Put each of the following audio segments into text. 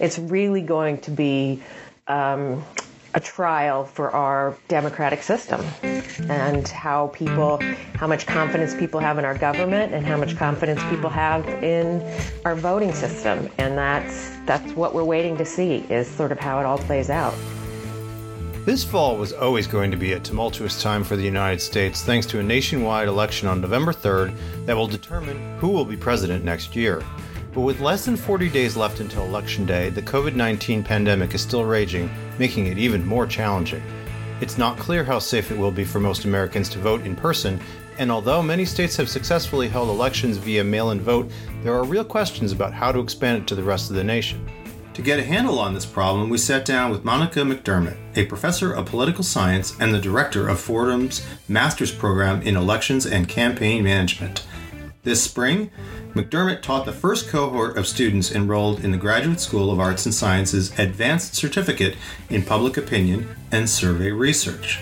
it's really going to be um, a trial for our democratic system and how people, how much confidence people have in our government and how much confidence people have in our voting system. And that's, that's what we're waiting to see is sort of how it all plays out. This fall was always going to be a tumultuous time for the United States thanks to a nationwide election on November 3rd that will determine who will be president next year. But with less than 40 days left until Election Day, the COVID 19 pandemic is still raging, making it even more challenging. It's not clear how safe it will be for most Americans to vote in person, and although many states have successfully held elections via mail in vote, there are real questions about how to expand it to the rest of the nation. To get a handle on this problem, we sat down with Monika McDermott, a professor of political science and the director of Fordham's master's program in elections and campaign management. This spring, McDermott taught the first cohort of students enrolled in the Graduate School of Arts and Sciences Advanced Certificate in Public Opinion and Survey Research.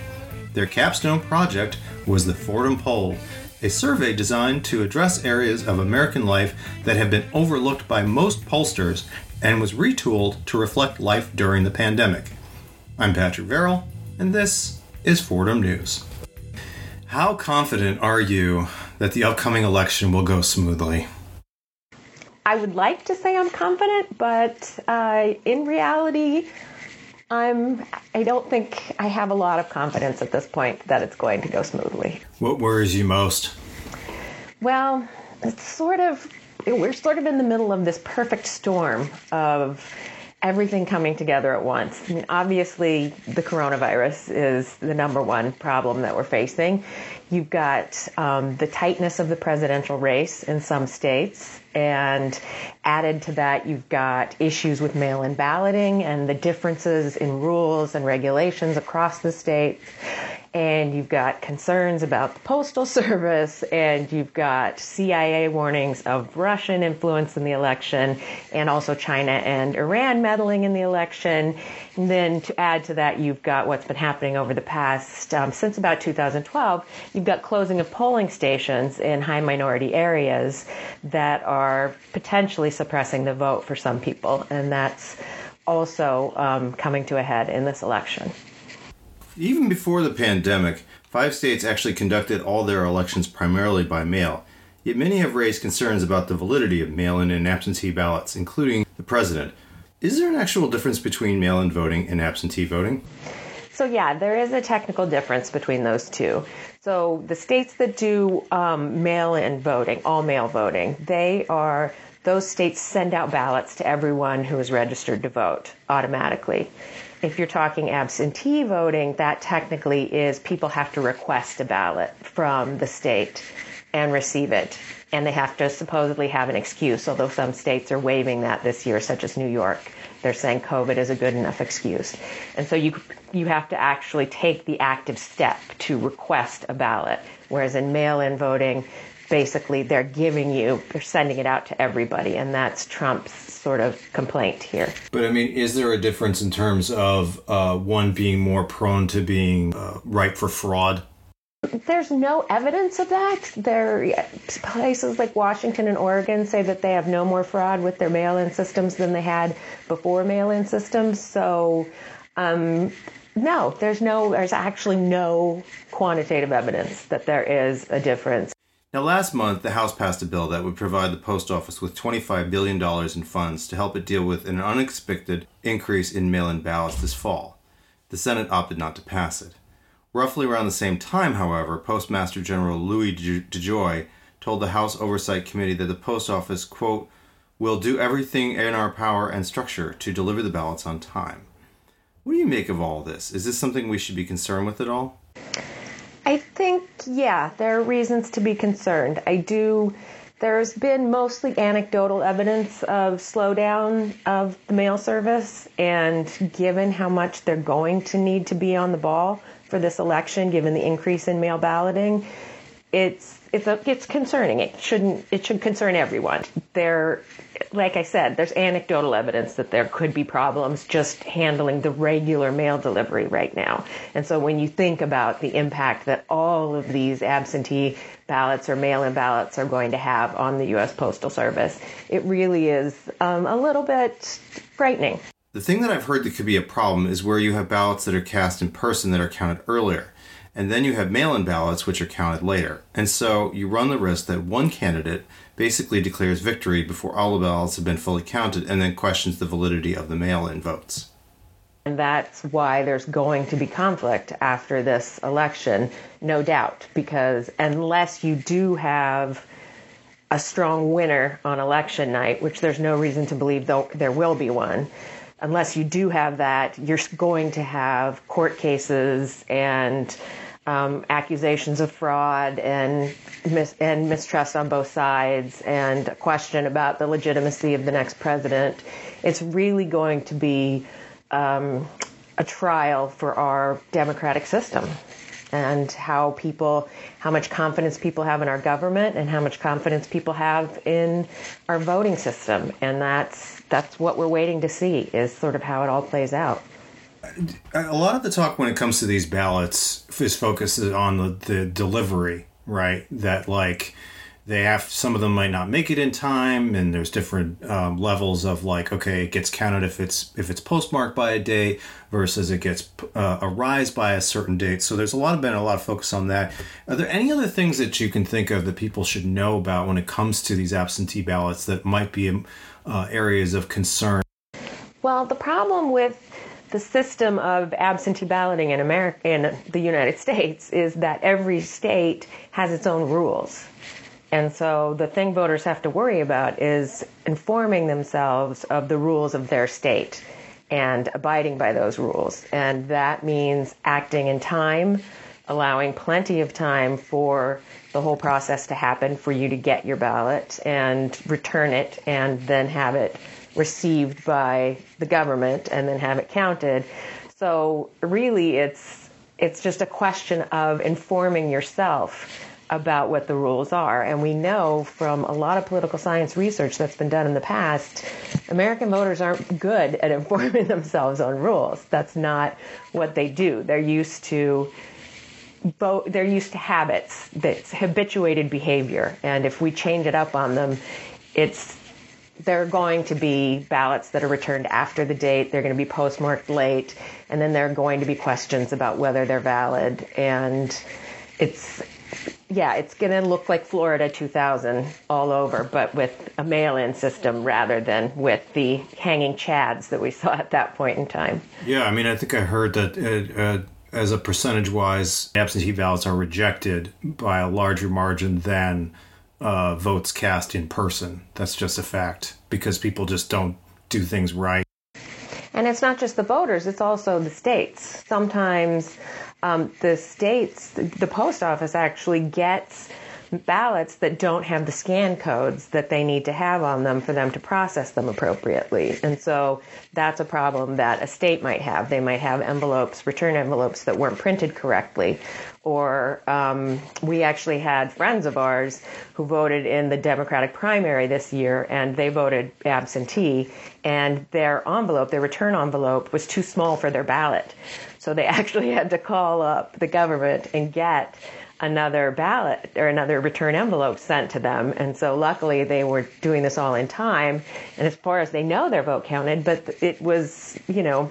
Their capstone project was the Fordham Poll, a survey designed to address areas of American life that have been overlooked by most pollsters and was retooled to reflect life during the pandemic. I'm Patrick Verel, and this is Fordham News. How confident are you that the upcoming election will go smoothly? I would like to say I'm confident, but uh, in reality, I'm. I don't think I have a lot of confidence at this point that it's going to go smoothly. What worries you most? Well, it's sort of. We're sort of in the middle of this perfect storm of everything coming together at once. I mean, obviously, the coronavirus is the number one problem that we're facing. You've got um, the tightness of the presidential race in some states, and added to that, you've got issues with mail in balloting and the differences in rules and regulations across the states and you've got concerns about the Postal Service, and you've got CIA warnings of Russian influence in the election, and also China and Iran meddling in the election. And then to add to that, you've got what's been happening over the past, um, since about 2012, you've got closing of polling stations in high minority areas that are potentially suppressing the vote for some people, and that's also um, coming to a head in this election. Even before the pandemic, five states actually conducted all their elections primarily by mail. Yet many have raised concerns about the validity of mail in and absentee ballots, including the president. Is there an actual difference between mail in voting and absentee voting? So, yeah, there is a technical difference between those two. So, the states that do um, mail in voting, all mail voting, they are, those states send out ballots to everyone who is registered to vote automatically if you're talking absentee voting, that technically is people have to request a ballot from the state and receive it. And they have to supposedly have an excuse, although some states are waiving that this year, such as New York. They're saying COVID is a good enough excuse. And so you, you have to actually take the active step to request a ballot. Whereas in mail in voting, basically they're giving you, they're sending it out to everybody. And that's Trump's sort of complaint here. But I mean, is there a difference in terms of uh, one being more prone to being uh, ripe for fraud? There's no evidence of that. There, places like Washington and Oregon say that they have no more fraud with their mail-in systems than they had before mail-in systems. So, um, no, there's no, there's actually no quantitative evidence that there is a difference. Now, last month, the House passed a bill that would provide the Post Office with $25 billion in funds to help it deal with an unexpected increase in mail in ballots this fall. The Senate opted not to pass it. Roughly around the same time, however, Postmaster General Louis DeJoy told the House Oversight Committee that the Post Office, quote, will do everything in our power and structure to deliver the ballots on time. What do you make of all this? Is this something we should be concerned with at all? I think, yeah, there are reasons to be concerned. I do. There's been mostly anecdotal evidence of slowdown of the mail service, and given how much they're going to need to be on the ball for this election, given the increase in mail balloting, it's it's a, it's concerning. It shouldn't it should concern everyone. There, like I said, there's anecdotal evidence that there could be problems just handling the regular mail delivery right now. And so when you think about the impact that all of these absentee ballots or mail-in ballots are going to have on the U.S. Postal Service, it really is um, a little bit frightening. The thing that I've heard that could be a problem is where you have ballots that are cast in person that are counted earlier. And then you have mail in ballots, which are counted later. And so you run the risk that one candidate basically declares victory before all the ballots have been fully counted and then questions the validity of the mail in votes. And that's why there's going to be conflict after this election, no doubt, because unless you do have a strong winner on election night, which there's no reason to believe there will be one, unless you do have that, you're going to have court cases and um, accusations of fraud and mis- and mistrust on both sides and a question about the legitimacy of the next president. It's really going to be um, a trial for our democratic system and how people, how much confidence people have in our government and how much confidence people have in our voting system. And that's, that's what we're waiting to see is sort of how it all plays out a lot of the talk when it comes to these ballots is focused on the, the delivery, right? That like they have some of them might not make it in time, and there's different um, levels of like okay, it gets counted if it's if it's postmarked by a date versus it gets uh, arrives by a certain date. So there's a lot of been a lot of focus on that. Are there any other things that you can think of that people should know about when it comes to these absentee ballots that might be uh, areas of concern? Well, the problem with the system of absentee balloting in America in the United States is that every state has its own rules. And so the thing voters have to worry about is informing themselves of the rules of their state and abiding by those rules. And that means acting in time, allowing plenty of time for the whole process to happen for you to get your ballot and return it and then have it received by the government and then have it counted. So really it's it's just a question of informing yourself about what the rules are. And we know from a lot of political science research that's been done in the past, American voters aren't good at informing themselves on rules. That's not what they do. They're used to vote, they're used to habits, that's habituated behavior. And if we change it up on them, it's there are going to be ballots that are returned after the date. They're going to be postmarked late, and then there are going to be questions about whether they're valid. And it's, yeah, it's going to look like Florida 2000 all over, but with a mail-in system rather than with the hanging chads that we saw at that point in time. Yeah, I mean, I think I heard that. Uh, uh, as a percentage wise, absentee ballots are rejected by a larger margin than uh, votes cast in person. That's just a fact because people just don't do things right. And it's not just the voters, it's also the states. Sometimes um, the states, the post office actually gets ballots that don't have the scan codes that they need to have on them for them to process them appropriately. And so that's a problem that a state might have. They might have envelopes, return envelopes that weren't printed correctly. Or um, we actually had friends of ours who voted in the Democratic primary this year and they voted absentee and their envelope, their return envelope, was too small for their ballot. So they actually had to call up the government and get another ballot or another return envelope sent to them. And so luckily they were doing this all in time. And as far as they know, their vote counted, but it was, you know,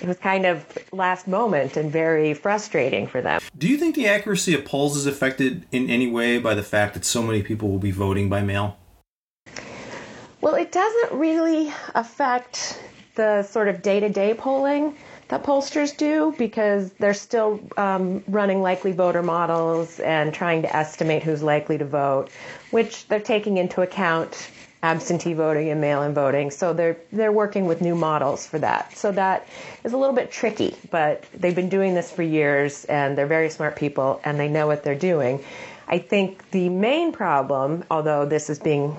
it was kind of last moment and very frustrating for them. Do you think the accuracy of polls is affected in any way by the fact that so many people will be voting by mail? Well, it doesn't really affect the sort of day to day polling that pollsters do because they're still um, running likely voter models and trying to estimate who's likely to vote, which they're taking into account absentee voting and mail-in voting. So they're they're working with new models for that. So that is a little bit tricky, but they've been doing this for years and they're very smart people and they know what they're doing. I think the main problem, although this is being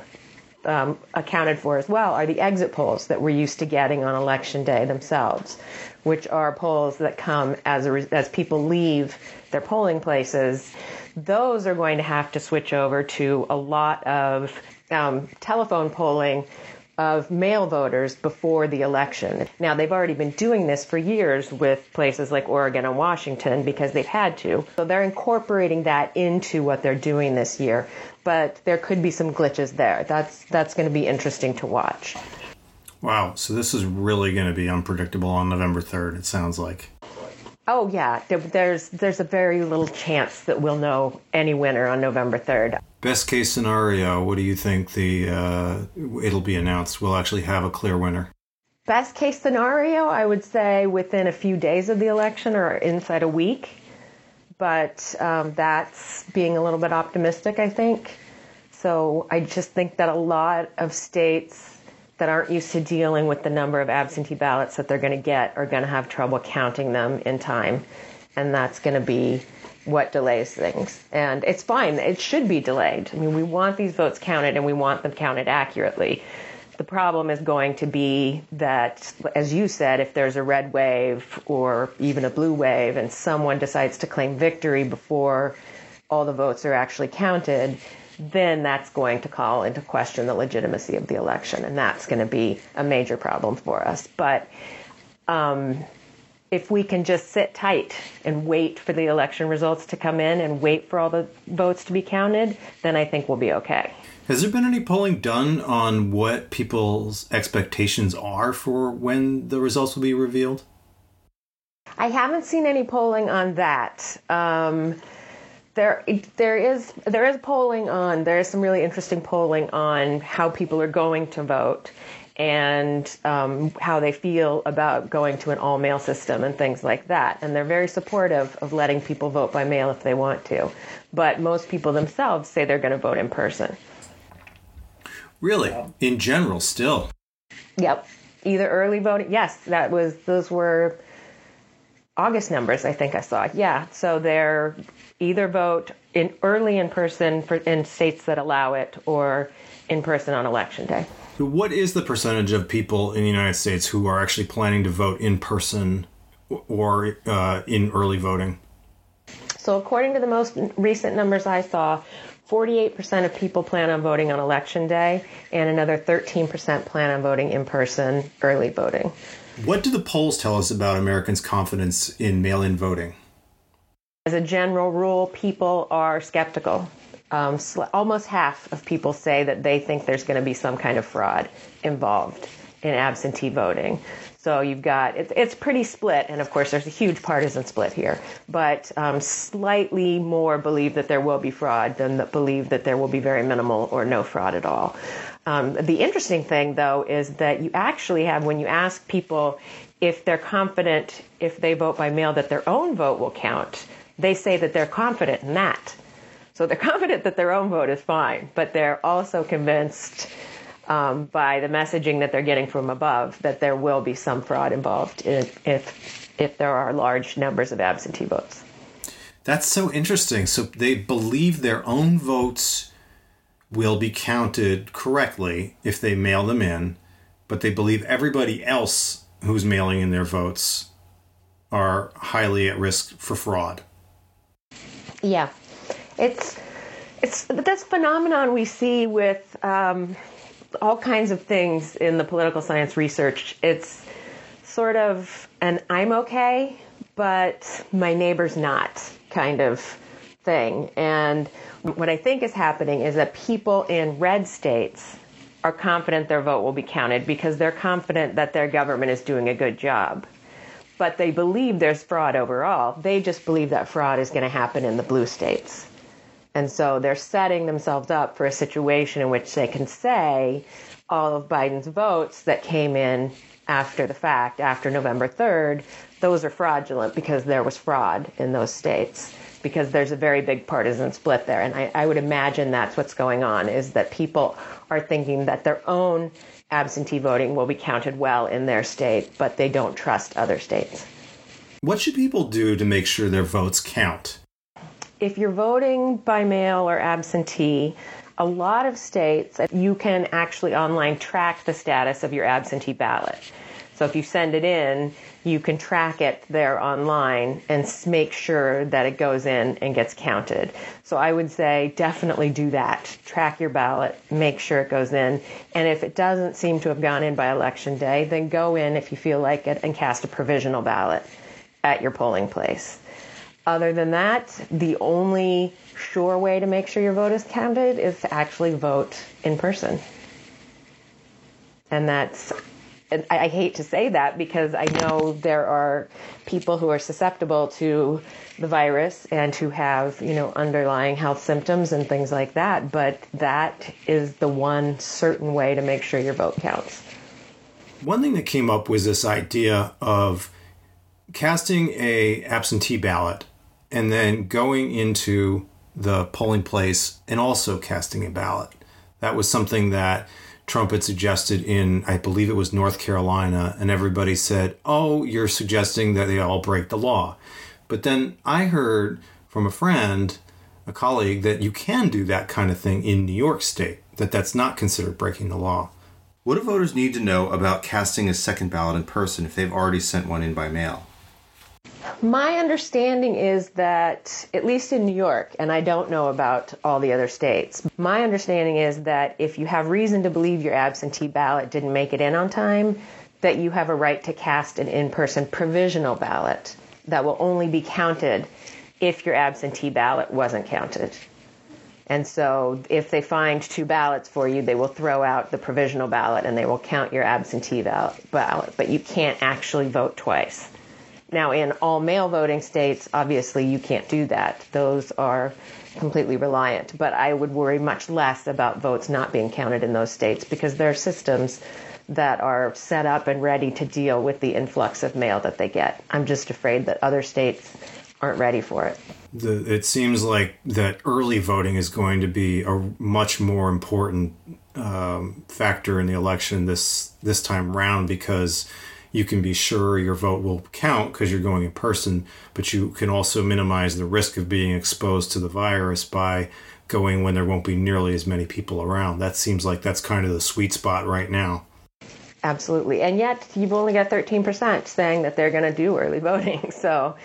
um, accounted for as well are the exit polls that we're used to getting on election day themselves, which are polls that come as a, as people leave their polling places. Those are going to have to switch over to a lot of um, telephone polling of mail voters before the election. Now, they've already been doing this for years with places like Oregon and Washington because they've had to. So they're incorporating that into what they're doing this year. But there could be some glitches there. That's that's going to be interesting to watch. Wow, so this is really going to be unpredictable on November 3rd, it sounds like. Oh yeah, there's there's a very little chance that we'll know any winner on November 3rd. Best case scenario, what do you think the uh, it'll be announced? We'll actually have a clear winner. Best case scenario, I would say within a few days of the election or inside a week, but um, that's being a little bit optimistic, I think. So I just think that a lot of states that aren't used to dealing with the number of absentee ballots that they're going to get are going to have trouble counting them in time, and that's going to be what delays things. And it's fine. It should be delayed. I mean, we want these votes counted and we want them counted accurately. The problem is going to be that, as you said, if there's a red wave or even a blue wave and someone decides to claim victory before all the votes are actually counted, then that's going to call into question the legitimacy of the election. And that's going to be a major problem for us. But, um, if we can just sit tight and wait for the election results to come in and wait for all the votes to be counted, then I think we'll be okay. Has there been any polling done on what people's expectations are for when the results will be revealed? I haven't seen any polling on that. Um, there, there is there is polling on. There is some really interesting polling on how people are going to vote, and um, how they feel about going to an all mail system and things like that. And they're very supportive of letting people vote by mail if they want to. But most people themselves say they're going to vote in person. Really? In general, still? Yep. Either early voting. Yes, that was, those were August numbers, I think I saw. Yeah. So they're either vote in early in person for, in states that allow it or in person on election day. What is the percentage of people in the United States who are actually planning to vote in person or uh, in early voting? So, according to the most recent numbers I saw, 48% of people plan on voting on election day, and another 13% plan on voting in person early voting. What do the polls tell us about Americans' confidence in mail in voting? As a general rule, people are skeptical. Um, almost half of people say that they think there's going to be some kind of fraud involved in absentee voting. So you've got it's it's pretty split, and of course there's a huge partisan split here. But um, slightly more believe that there will be fraud than believe that there will be very minimal or no fraud at all. Um, the interesting thing, though, is that you actually have when you ask people if they're confident if they vote by mail that their own vote will count, they say that they're confident in that. So they're confident that their own vote is fine, but they're also convinced um, by the messaging that they're getting from above that there will be some fraud involved if, if, if there are large numbers of absentee votes. That's so interesting. So they believe their own votes will be counted correctly if they mail them in, but they believe everybody else who's mailing in their votes are highly at risk for fraud. Yeah, it's it's this phenomenon we see with um, all kinds of things in the political science research. It's sort of an I'm okay, but my neighbor's not kind of thing. And what I think is happening is that people in red states are confident their vote will be counted because they're confident that their government is doing a good job. But they believe there's fraud overall. They just believe that fraud is going to happen in the blue states. And so they're setting themselves up for a situation in which they can say all of Biden's votes that came in after the fact, after November 3rd, those are fraudulent because there was fraud in those states because there's a very big partisan split there. And I, I would imagine that's what's going on is that people are thinking that their own absentee voting will be counted well in their state, but they don't trust other states. What should people do to make sure their votes count? if you're voting by mail or absentee, a lot of states, you can actually online track the status of your absentee ballot. So if you send it in, you can track it there online and make sure that it goes in and gets counted. So I would say definitely do that. Track your ballot, make sure it goes in. And if it doesn't seem to have gone in by election day, then go in if you feel like it and cast a provisional ballot at your polling place. Other than that, the only sure way to make sure your vote is counted is to actually vote in person. And that's I, I hate to say that because I know there are people who are susceptible to the virus and who have, you know, underlying health symptoms and things like that. But that is the one certain way to make sure your vote counts. One thing that came up was this idea of casting a absentee ballot and then going into the polling place and also casting a ballot. That was something that Trump had suggested in, I believe it was North Carolina, and everybody said, Oh, you're suggesting that they all break the law. But then I heard from a friend, a colleague, that you can do that kind of thing in New York State, that that's not considered breaking the law. What do voters need to know about casting a second ballot in person if they've already sent one in by mail? My understanding is that, at least in New York, and I don't know about all the other states, my understanding is that if you have reason to believe your absentee ballot didn't make it in on time, that you have a right to cast an in person provisional ballot that will only be counted if your absentee ballot wasn't counted. And so if they find two ballots for you, they will throw out the provisional ballot and they will count your absentee ballot, but you can't actually vote twice. Now, in all mail voting states, obviously you can't do that. Those are completely reliant. But I would worry much less about votes not being counted in those states because there are systems that are set up and ready to deal with the influx of mail that they get. I'm just afraid that other states aren't ready for it. The, it seems like that early voting is going to be a much more important um, factor in the election this this time round because you can be sure your vote will count because you're going in person, but you can also minimize the risk of being exposed to the virus by going when there won't be nearly as many people around. That seems like that's kind of the sweet spot right now. Absolutely. And yet, you've only got 13% saying that they're going to do early voting. So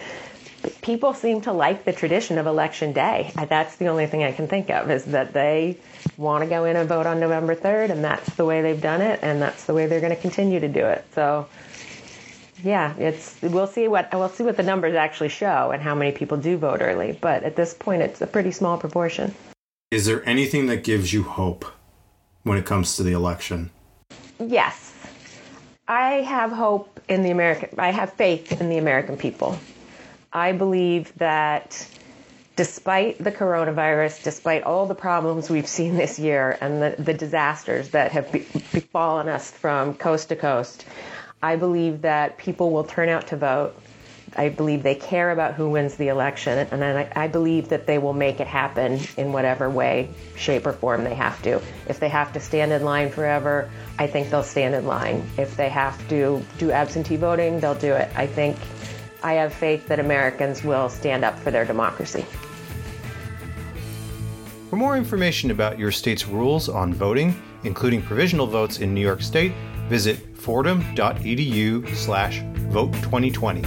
people seem to like the tradition of election day. That's the only thing I can think of is that they want to go in and vote on November 3rd, and that's the way they've done it, and that's the way they're going to continue to do it. So yeah, it's we'll see what we'll see what the numbers actually show and how many people do vote early. But at this point, it's a pretty small proportion. Is there anything that gives you hope when it comes to the election? Yes, I have hope in the American. I have faith in the American people. I believe that despite the coronavirus, despite all the problems we've seen this year and the, the disasters that have be, befallen us from coast to coast, I believe that people will turn out to vote. I believe they care about who wins the election, and I, I, believe that they will make it happen in whatever way, shape, or form they have to. If they have to stand in line forever, I think they'll stand in line. If they have to do absentee voting, they'll do it. I think I have faith that Americans will stand up for their democracy. For more information about your state's rules on voting, including provisional votes in New York State, visit fordham.edu slash vote 2020.